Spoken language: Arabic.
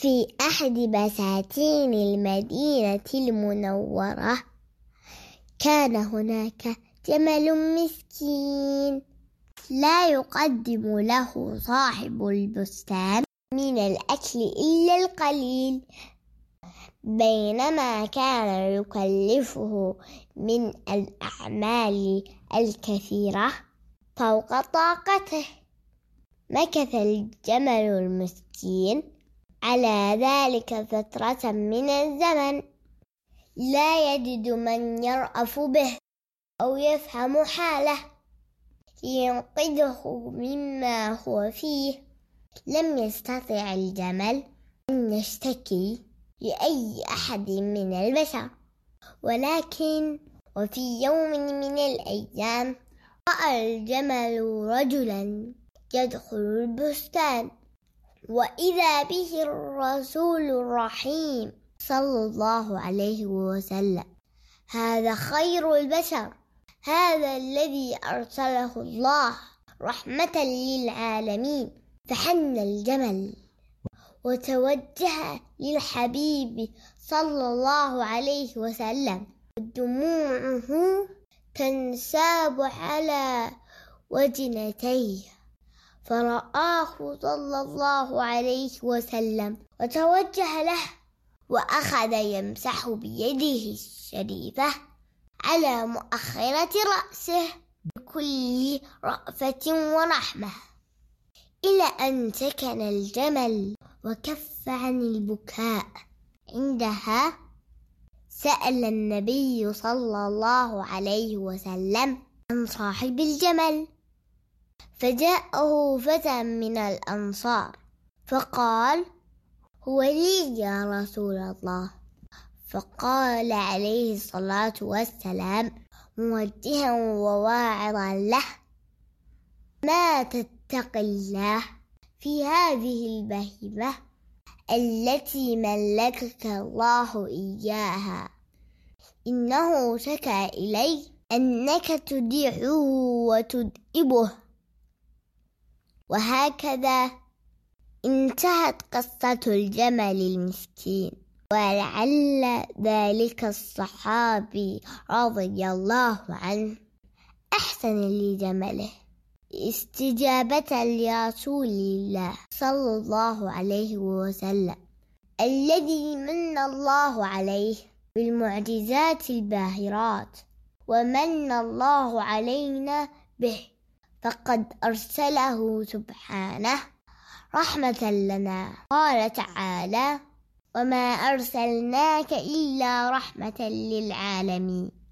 في أحد بساتين المدينة المنورة. كان هناك جمل مسكين لا يقدم له صاحب البستان من الأكل إلا القليل. بينما كان يكلفه من الأعمال الكثيرة فوق طاقته. مكث الجمل المسكين على ذلك فترة من الزمن. لا يجد من يرأف به أو يفهم حاله. لينقذه مما هو فيه. لم يستطع الجمل أن يشتكي لأي أحد من البشر. ولكن وفي يوم من الأيام رأى الجمل رجلا يدخل البستان. وإذا به الرسول الرحيم صلى الله عليه وسلم هذا خير البشر هذا الذي أرسله الله رحمة للعالمين فحن الجمل وتوجه للحبيب صلى الله عليه وسلم دموعه تنساب على وجنتيه فرآه صلى الله عليه وسلم وتوجه له وأخذ يمسح بيده الشريفة على مؤخرة رأسه بكل رأفة ورحمة إلى أن سكن الجمل وكف عن البكاء. عندها سأل النبي صلى الله عليه وسلم عن صاحب الجمل فجاءه فتى من الأنصار فقال هو لي يا رسول الله. فقال عليه الصلاة والسلام موجها وواعظا له ما تتق الله في هذه البهيمة التي ملكك الله إياها. إنه شكى إلي أنك تديعه وتدئبه وهكذا انتهت قصة الجمل المسكين ولعل ذلك الصحابي رضي الله عنه أحسن لجمله. استجابة لرسول الله صلى الله عليه وسلم الذي من الله عليه بالمعجزات الباهرات ومن الله علينا به. فقد أرسله سبحانه رحمة لنا. قال تعالى وما أرسلناك إلا رحمة للعالمين.